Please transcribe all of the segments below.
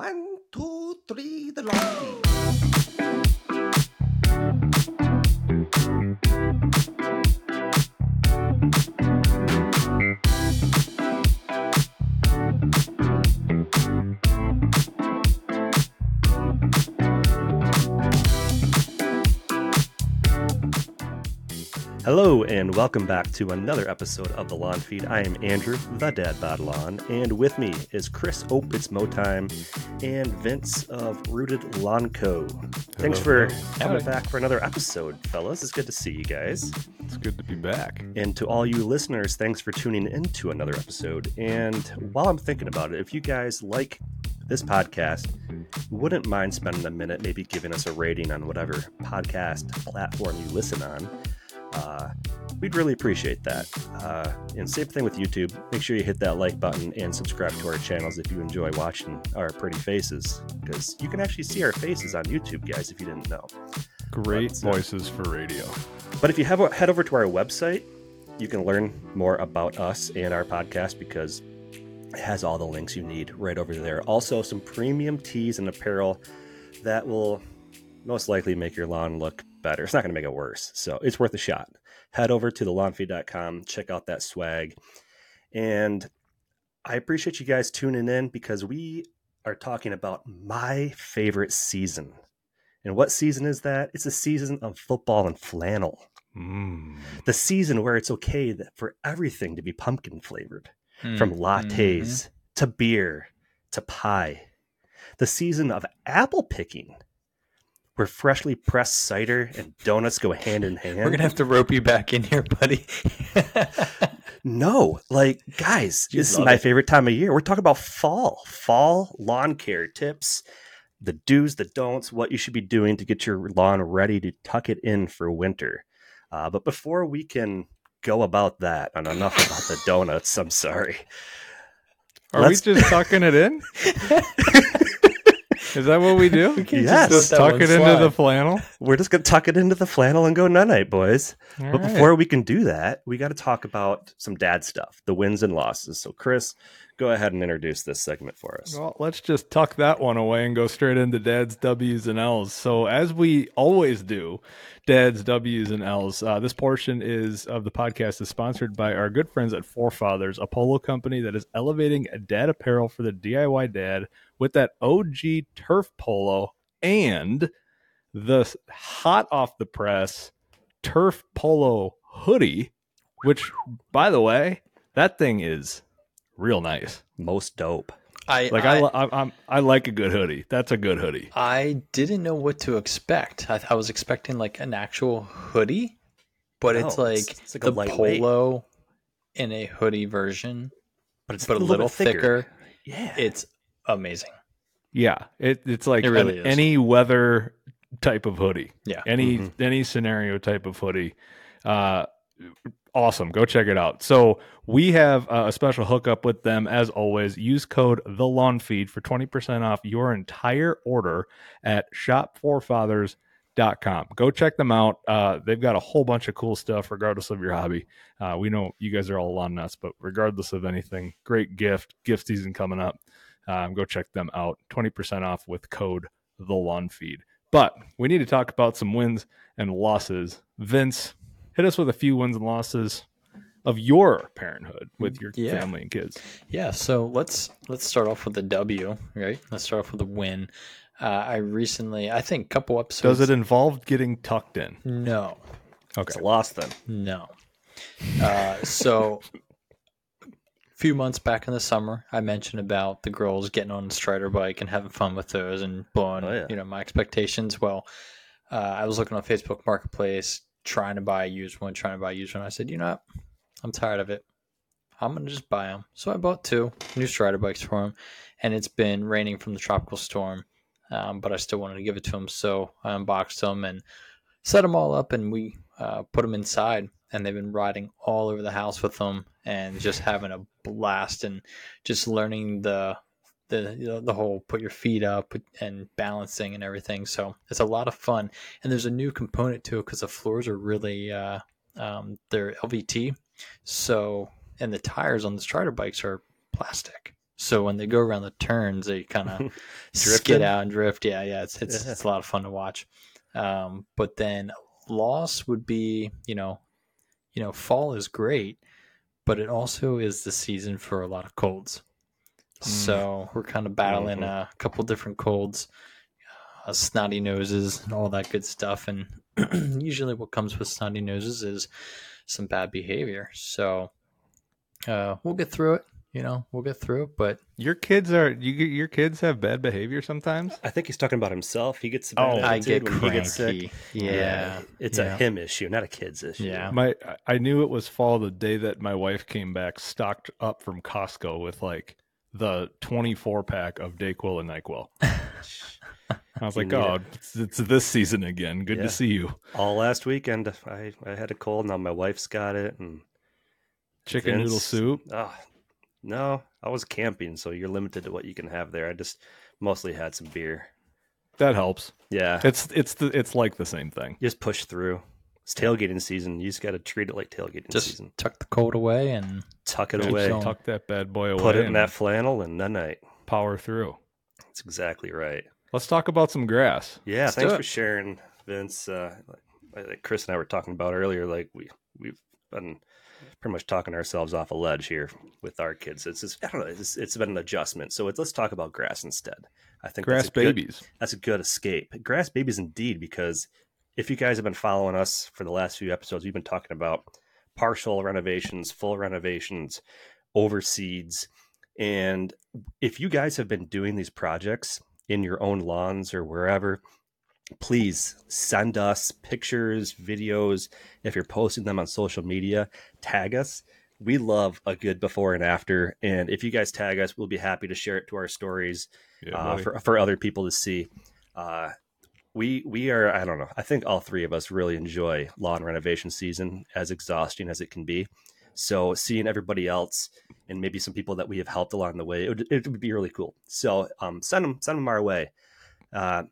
One, two, three, the lawn Hello and welcome back to another episode of the Lawn Feed. I am Andrew, the Dad Bod Lawn, and with me is Chris Ope, it's Mow Time, and Vince of Rooted Lawn Co. Thanks for coming back for another episode, fellas. It's good to see you guys. It's good to be back. And to all you listeners, thanks for tuning into another episode. And while I'm thinking about it, if you guys like this podcast, wouldn't mind spending a minute maybe giving us a rating on whatever podcast platform you listen on. Uh, we'd really appreciate that. Uh, and same thing with YouTube. Make sure you hit that like button and subscribe to our channels if you enjoy watching our pretty faces, because you can actually see our faces on YouTube, guys. If you didn't know. Great But, uh, voices for radio. But if you have head over to our website, you can learn more about us and our podcast because it has all the links you need right over there. Also, some premium tees and apparel that will most likely make your lawn look better. It's not going to make it worse. So it's worth a shot. Head over to thelawnfeed.com, check out that swag. And I appreciate you guys tuning in because we are talking about my favorite season. And what season is that? It's a season of football and flannel. Mm. The season where it's okay for everything to be pumpkin flavored, Hmm. from lattes to beer to pie. The season of apple picking, where freshly pressed cider and donuts go hand in hand. We're gonna have to rope you back in here, buddy. No, like guys, You this is my it. favorite time of year. We're talking about fall, fall lawn care tips, the do's, the don'ts, what you should be doing to get your lawn ready to tuck it in for winter. Uh, but before we can go about that, and enough about the donuts, I'm sorry. Are Let's- we just tucking it in? Is that what we do? We can't Yes. just Just let that tuck one it into the flannel? We're just gonna tuck it into the flannel and go night night, boys. All but right. before we can do that, we got to talk about some dad stuff, the wins and losses. So, Chris, go ahead and introduce this segment for us. Well, let's just tuck that one away and go straight into Dad's W's and L's. So, as we always do, Dad's W's and L's. Uh, this portion is of the podcast is sponsored by our good friends at Forefathers, a polo company that is elevating dad apparel for the DIY dad with that OG turf polo and the hot off the press turf polo hoodie, which, by the way, that thing is real nice. Most dope. I Like I, li- I, I'm, I like a good hoodie. That's a good hoodie. I didn't know what to expect. I, I was expecting like an actual hoodie, but it's oh, like, it's- it's like the lightweight. polo in a hoodie version, But it's but a little bit thicker. thicker. Yeah. It's amazing. Yeah, it, it's like It really an- is. any weather type of hoodie. Yeah. any Mhm. any scenario type of hoodie. Uh, awesome. Go check it out. So we have uh, a special hookup with them as always. Use code the lawn feed for 20% off your entire order at shopforfathers.com. Go check them out. Uh, they've got a whole bunch of cool stuff regardless of your hobby. Uh, we know you guys are all lawn nuts, but regardless of anything, great gift, gift season coming up. Um, go check them out. 20% off with code the lawn feed. But we need to talk about some wins and losses. Vince, hit us with a few wins and losses of your parenthood with your Yeah. family and kids. Yeah, so let's let's start off with the W, right? Let's start off with a win. Uh, I recently, I think, a couple episodes. Does it involve getting tucked in? No, Okay. It's a loss then. no. Uh, so, few months back in the summer, I mentioned about the girls getting on the Strider bike and having fun with those and blowing, Oh, yeah. you know, my expectations. Well, uh, I was looking on Facebook Marketplace, trying to buy a used one, trying to buy a used one. I said, you know, what? I'm tired of it. I'm gonna just buy them. So I bought two new Strider bikes for him, and it's been raining from the tropical storm, um, but I still wanted to give it to him. So I unboxed them and set them all up, and we uh, put them inside. And they've been riding all over the house with them, and just having a blast, and just learning the the you know, the whole put your feet up and balancing and everything. So it's a lot of fun, and there's a new component to it because the floors are really uh, um, they're LVT, so and the tires on the Strider bikes are plastic. So when they go around the turns, they kind of skid out and drift. Yeah, yeah, it's it's, Yeah. it's a lot of fun to watch. Um, but then loss would be, you know, you know, fall is great, but it also is the season for a lot of colds. So we're kind of battling Mhm. a couple different colds, uh, snotty noses, and all that good stuff. And usually, what comes with snotty noses is some bad behavior. So uh, we'll get through it. You know, we'll get through it. But Your kids are you. Your kids have bad behavior sometimes. I think he's talking about himself. He gets a Oh, I get when cranky. he gets sick. Yeah, it's yeah. a him issue, not a kid's issue. Yeah. My I knew it was fall the day that my wife came back, stocked up from Costco with like the 24 pack of Dayquil and Nyquil. I was You like, oh, it. it's, it's this season again. Good Yeah. to see you. All last weekend, I, I had a cold. Now my wife's got it, and Chicken noodle soup. Oh, no, I was camping, so you're limited to what you can have there. I just mostly had some beer. That helps. Yeah, It's it's the it's like the same thing. just push through. It's tailgating season. You just got to treat it like tailgating season. just season. tuck the coat away and Tuck it away, so- Tuck that bad boy away put it in that flannel, and then night. power through. That's exactly right. Let's talk about some grass. Yeah, Let's thanks for sharing, Vince. Uh, like, like Chris and I were talking about earlier, like we we've been pretty much talking ourselves off a ledge here with our kids. It's just, I don't know. It's, it's been an adjustment. So let's talk about grass instead. I think Grass that's a good- babies. that's a good escape. Grass babies, indeed, because if you guys have been following us for the last few episodes, we've been talking about partial renovations, full renovations, overseeds. And if you guys have been doing these projects in your own lawns or wherever, please send us pictures, videos. If you're posting them on social media, tag us. We love a good before and after. And if you guys tag us, we'll be happy to share it to our stories Yeah, uh, for for other people to see. Uh, we we are I don't know. I think all three of us really enjoy lawn renovation season, as exhausting as it can be. So seeing everybody else and maybe some people that we have helped along the way, it would, it would be really cool. So um, send them send them our way. Uh,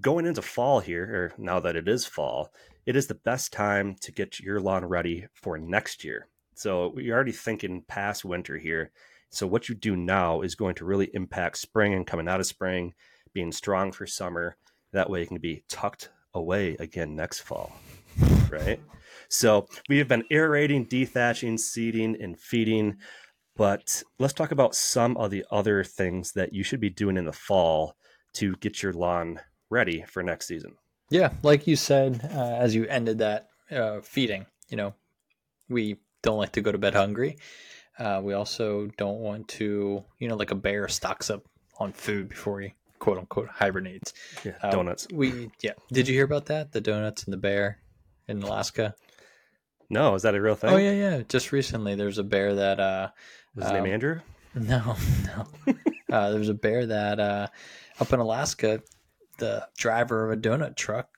going into fall here, or now that it is fall, it is the best time to get your lawn ready for next year. So we're already thinking past winter here. So what you do now is going to really impact spring and coming out of spring, being strong for summer. That way it can be tucked away again next fall. Right? So we have been aerating, dethatching, seeding, and feeding. But let's talk about some of the other things that you should be doing in the fall to get your lawn ready for next season. Yeah, like you said, uh, as you ended that uh, feeding, you know, we don't like to go to bed hungry. Uh, we also don't want to, you know, like a bear stocks up on food before he quote unquote hibernates. Yeah, Uh, donuts. We yeah. Did you hear about that? The donuts and the bear in Alaska. No, is that a real thing? Oh yeah, yeah. Just recently, there's a bear that uh, Was his name um, Andrew? No, no. uh, there was a bear that uh, up in Alaska, the driver of a donut truck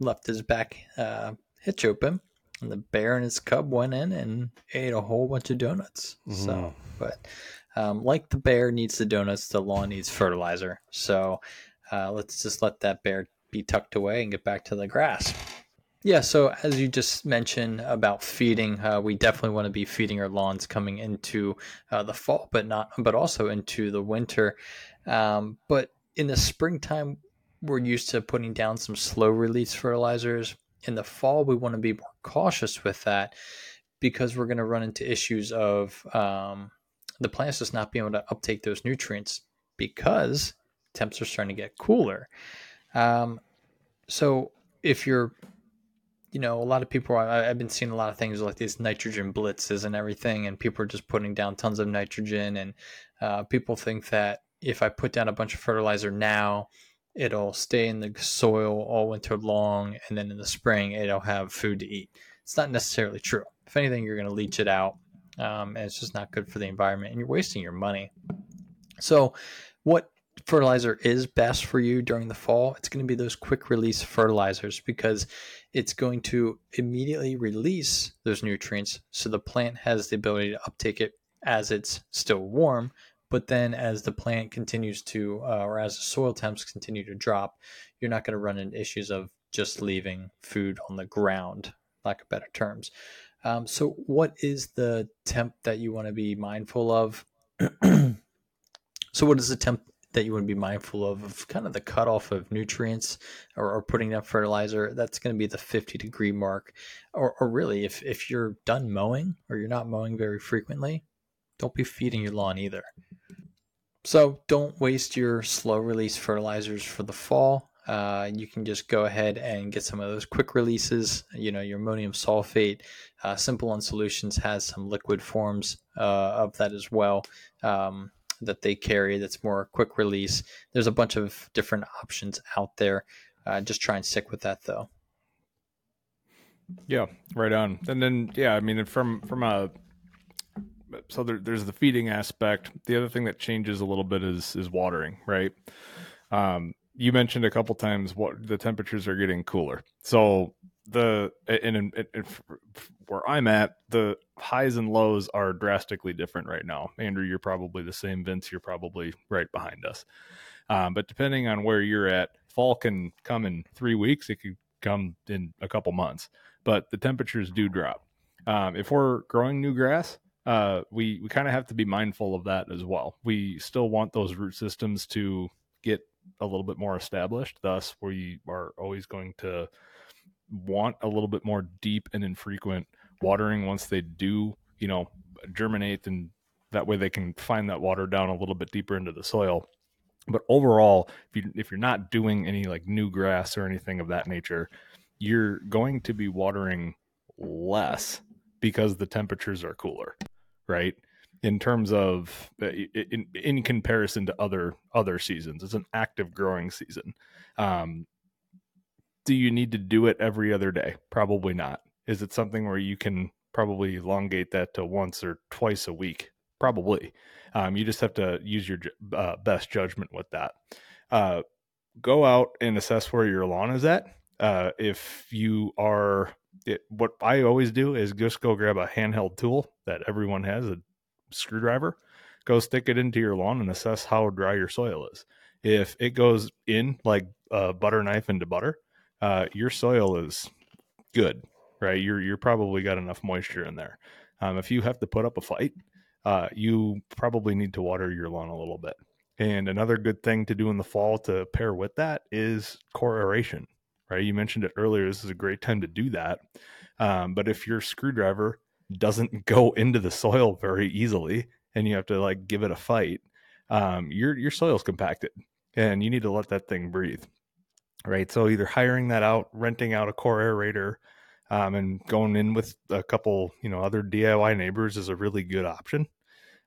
left his back uh, hitch open, and the bear and his cub went in and ate a whole bunch of donuts. So, Mhm. but um, like the bear needs the donuts, the lawn needs fertilizer. So uh, let's just let that bear be tucked away and get back to the grass. Yeah, so as you just mentioned about feeding, uh, we definitely want to be feeding our lawns coming into uh, the fall, but not, but also into the winter. Um, but in the springtime, we're used to putting down some slow release fertilizers. In the fall, we want to be more cautious with that because we're going to run into issues of um, the plants just not being able to uptake those nutrients because temps are starting to get cooler. Um, so if you're you know, a lot of people. I, I've been seeing a lot of things like these nitrogen blitzes and everything, and people are just putting down tons of nitrogen. And uh, people think that if I put down a bunch of fertilizer now, it'll stay in the soil all winter long, and then in the spring it'll have food to eat. It's not necessarily true. If anything, you're going to leach it out, um, and it's just not good for the environment, and you're wasting your money. So, what fertilizer is best for you during the fall? It's going to be those quick release fertilizers because it's going to immediately release those nutrients so the plant has the ability to uptake it as it's still warm but then as the plant continues to uh, or as the soil temps continue to drop you're not going to run into issues of just leaving food on the ground lack of better terms um, so what is the temp that you want to be mindful of So, what is the temp that you want to be mindful of? Of kind of the cutoff of nutrients or, or putting up fertilizer. That's going to be the 50 degree mark. Or, or really, if if you're done mowing or you're not mowing very frequently, don't be feeding your lawn either. So, don't waste your slow release fertilizers for the fall. Uh, you can just go ahead and get some of those quick releases. You know, your ammonium sulfate. Uh, Simple Lawn Solutions has some liquid forms uh, of that as well. Um, that they carry that's more quick release. There's a bunch of different options out there. Uh, just try and stick with that though. Yeah, right on. And then yeah, I mean from from a so there, there's the feeding aspect. The other thing that changes a little bit is is watering, right? Um, you mentioned a couple times what the temperatures are getting cooler. So the and, and, and, where I'm at, the highs and lows are drastically different right now. Andrew, you're probably the same. Vince, you're probably right behind us. Um, but depending on where you're at, fall can come in three weeks. It could come in a couple months, but the temperatures do drop. Um, if we're growing new grass, uh, we we kind of have to be mindful of that as well. We still want those root systems to get a little bit more established. Thus, we are always going to want a little bit more deep and infrequent watering once they do, you know, germinate and that way they can find that water down a little bit deeper into the soil. But overall, if you if you're not doing any like new grass or anything of that nature, you're going to be watering less because the temperatures are cooler, right? In terms of uh, in, in comparison to other other seasons, it's an active growing season. Um, do you need to do it every other day? Probably not. Is it something where you can probably elongate that to once or twice a week? Probably. Um, you just have to use your uh, best judgment with that. Uh, go out and assess where your lawn is at. Uh, if you are, it, what I always do is just go grab a handheld tool that everyone has, a screwdriver, go stick it into your lawn and assess how dry your soil is. If it goes in like a butter knife into butter, uh, your soil is good, right? You're you're probably got enough moisture in there. Um, if you have to put up a fight, uh, you probably need to water your lawn a little bit. And another good thing to do in the fall to pair with that is core aeration, right? You mentioned it earlier. This is a great time to do that. Um, but if your screwdriver doesn't go into the soil very easily and you have to like give it a fight, um, your your soil's compacted and you need to let that thing breathe right? So either hiring that out, renting out a core aerator, um, and going in with a couple, you know, other DIY neighbors is a really good option.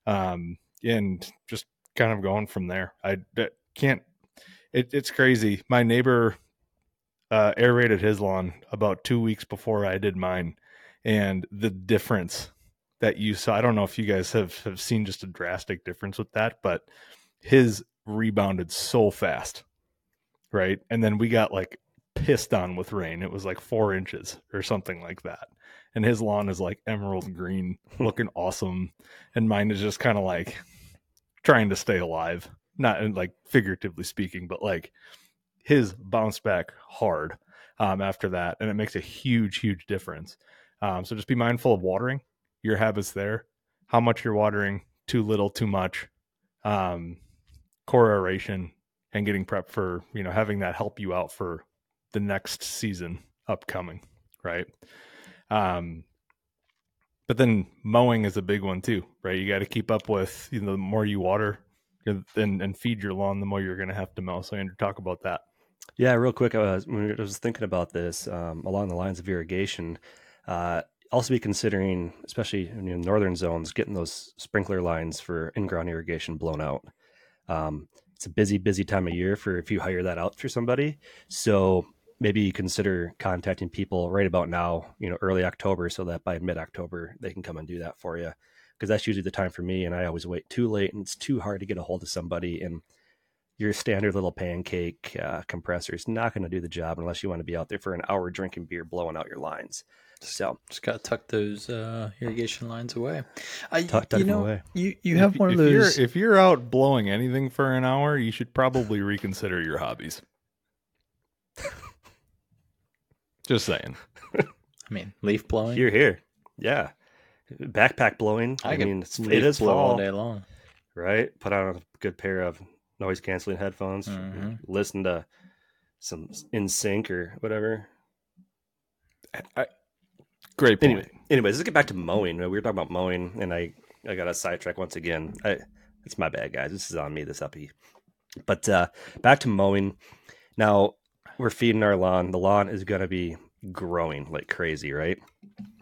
Um, and just kind of going from there. I can't. It, it's crazy. My neighbor uh, aerated his lawn about two weeks before I did mine, and the difference that you saw. I don't know if you guys have have seen just a drastic difference with that, but his rebounded so fast right? And then we got like pissed on with rain. It was like four inches or something like that. And his lawn is like emerald green, looking awesome. And mine is just kind of like trying to stay alive. Not in like figuratively speaking, but like his bounced back hard um, after that. And it makes a huge, huge difference. Um, so just be mindful of watering your habits there, how much you're watering, too little, too much. Um, core aeration and getting prepped for you know having that help you out for the next season upcoming right um but then mowing is a big one too right you got to keep up with you know the more you water and, and feed your lawn the more you're going to have to mow so andrew talk about that yeah real quick i was, I was thinking about this um, along the lines of irrigation uh, also be considering especially in the northern zones getting those sprinkler lines for in-ground irrigation blown out um, it's a busy, busy time of year for if you hire that out for somebody. So maybe consider contacting people right about now, you know, early October, so that by mid October they can come and do that for you. Because that's usually the time for me, and I always wait too late, and it's too hard to get a hold of somebody. And your standard little pancake uh, compressor is not going to do the job unless you want to be out there for an hour drinking beer, blowing out your lines. So just gotta tuck those uh, irrigation lines away. I, tuck, tuck you know, away. You you have if, one of those. You're, if you're out blowing anything for an hour, you should probably reconsider your hobbies. Just saying. I mean, leaf blowing. You're here. Yeah. Backpack blowing. I, I mean, mean, it's, leaf it is blow fall. all day long. right? Put on a good pair of noise canceling headphones, Mm-hmm. listen to some NSYNC or whatever. Great point. Anyway, anyways, let's get back to mowing. We were talking about mowing, and I I got a sidetrack once again. I, it's my bad, guys. This is on me. This uppy. But uh, back to mowing. Now we're feeding our lawn. The lawn is going to be growing like crazy, right?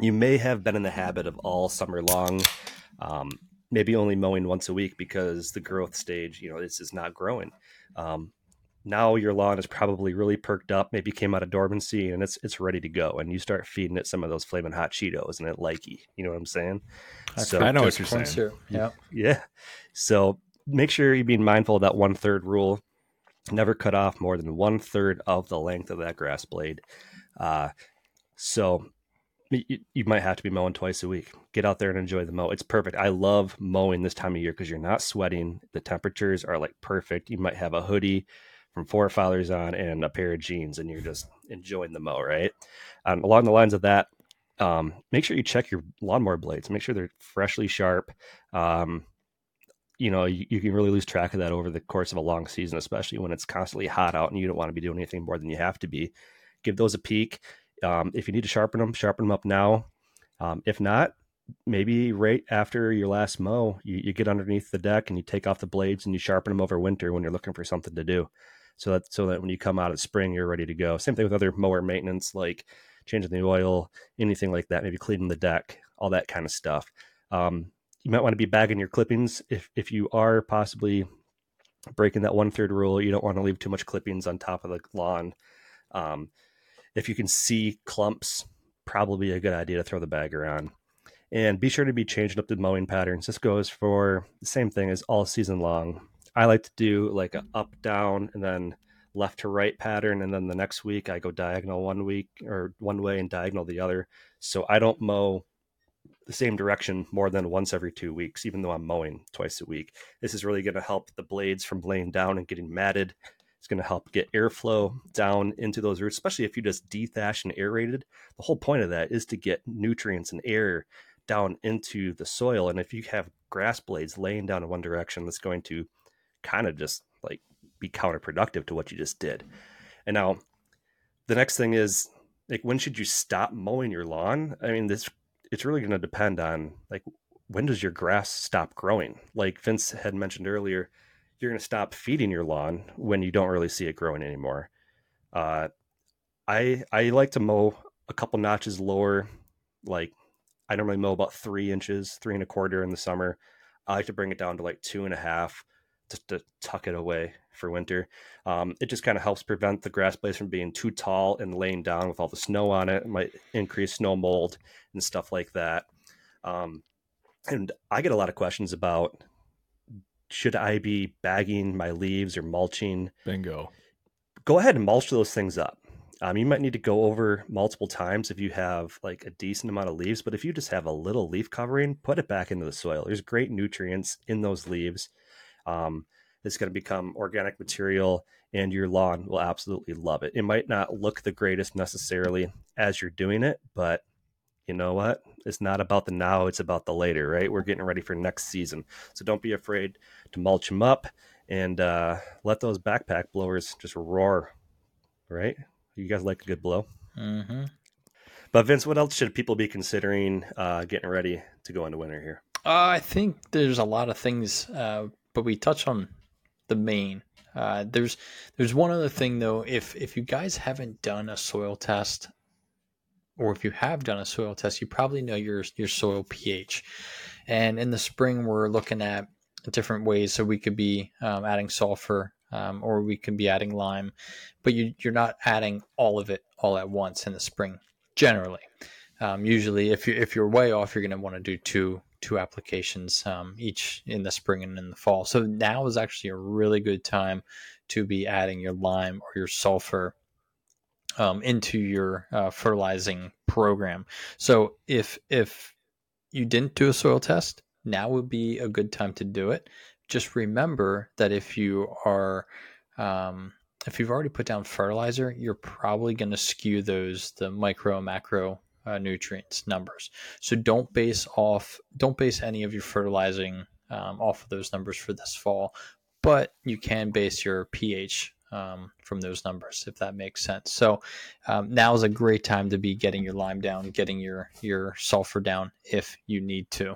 You may have been in the habit of all summer long, um, maybe only mowing once a week because the growth stage, you know, this is not growing. Um, now your lawn is probably really perked up, maybe came out of dormancy and it's it's ready to go. And you start feeding it some of those flaming hot Cheetos and it likey. You know what I'm saying? So I know what you're saying. syrup. Yeah. yeah. So make sure you're being mindful of that one third rule. Never cut off more than one third of the length of that grass blade. Uh, so you, you might have to be mowing twice a week. Get out there and enjoy the mow. It's perfect. I love mowing this time of year because you're not sweating. The temperatures are like perfect. You might have a hoodie from Forefathers on and a pair of jeans, and you're just enjoying the mow, right? Um, along the lines of that, um, make sure you check your lawnmower blades. Make sure they're freshly sharp. Um, you know, you, you can really lose track of that over the course of a long season, especially when it's constantly hot out and you don't want to be doing anything more than you have to be. Give those a peek. Um, if you need to sharpen them, sharpen them up now. Um, if not, maybe right after your last mow, you, you get underneath the deck and you take off the blades and you sharpen them over winter when you're looking for something to do. So that so that when you come out of spring, you're ready to go. Same thing with other mower maintenance, like changing the oil, anything like that. Maybe cleaning the deck, all that kind of stuff. Um, you might want to be bagging your clippings if if you are possibly breaking that one third rule. You don't want to leave too much clippings on top of the lawn. Um, if you can see clumps, probably a good idea to throw the bagger on. And be sure to be changing up the mowing patterns. This goes for the same thing as all season long. I like to do like a up down and then left to right pattern, and then the next week I go diagonal one week or one way and diagonal the other. So I don't mow the same direction more than once every two weeks, even though I'm mowing twice a week. This is really going to help the blades from laying down and getting matted. It's going to help get airflow down into those roots, especially if you just dethatch and aerated. The whole point of that is to get nutrients and air down into the soil. And if you have grass blades laying down in one direction, that's going to kind of just like be counterproductive to what you just did. And now the next thing is like when should you stop mowing your lawn? I mean, this it's really going to depend on like when does your grass stop growing? Like Vince had mentioned earlier, you're going to stop feeding your lawn when you don't really see it growing anymore. Uh, I I like to mow a couple notches lower. Like I normally mow about three inches, three and a quarter in the summer. I like to bring it down to like two and a half just to tuck it away for winter. Um, it just kind of helps prevent the grass blades from being too tall and laying down with all the snow on it. It might increase snow mold and stuff like that. Um, and I get a lot of questions about should I be bagging my leaves or mulching? Bingo. Go ahead and mulch those things up. Um, you might need to go over multiple times if you have like a decent amount of leaves, but if you just have a little leaf covering, put it back into the soil. There's great nutrients in those leaves. Um, it's going to become organic material and your lawn will absolutely love it. It might not look the greatest necessarily as you're doing it, but you know what? It's not about the now, it's about the later, right? We're getting ready for next season. So don't be afraid to mulch them up and uh, let those backpack blowers just roar, right? You guys like a good blow. Mm-hmm. But Vince, what else should people be considering uh, getting ready to go into winter here? Uh, I think there's a lot of things, uh, but we touch on the main. Uh, there's there's one other thing though. If if you guys haven't done a soil test, or if you have done a soil test, you probably know your your soil pH. And in the spring, we're looking at different ways. So we could be um, adding sulfur, um, or we could be adding lime, but you, you're not adding all of it all at once in the spring. Generally, um, usually if you if you're way off, you're going to want to do two two applications um, each in the spring and in the fall. So now is actually a really good time to be adding your lime or your sulfur um, into your uh, fertilizing program. So if if you didn't do a soil test, now would be a good time to do it. Just remember that if you are um, if you've already put down fertilizer, you're probably going to skew those the micro macro uh, nutrients numbers. So don't base off don't base any of your fertilizing um, off of those numbers for this fall, but you can base your pH um, from those numbers if that makes sense. So um, now is a great time to be getting your lime down, getting your your sulfur down if you need to.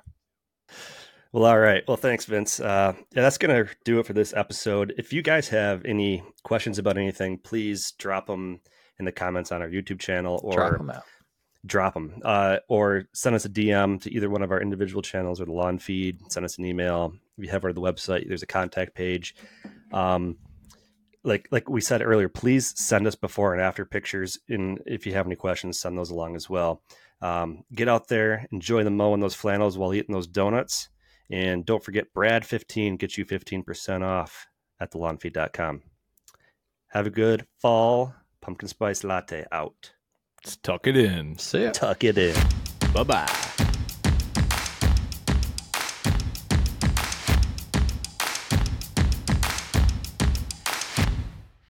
Well, all right. Well, thanks, Vince. Uh, yeah, that's going to do it for this episode. If you guys have any questions about anything, please drop them in the comments on our YouTube channel or Drop them out. drop them uh, or send us a DM to either one of our individual channels or the lawn feed. Send us an email. You have our the website, there's a contact page. Um, like like we said earlier, please send us before and after pictures. And if you have any questions, send those along as well. Um, get out there, enjoy the mow mowing those flannels while eating those donuts. And don't forget, Brad15 gets you 15% off at thelawnfeed.com. Have a good fall pumpkin spice latte out. Let's tuck it in. See ya. Tuck it in. Bye bye.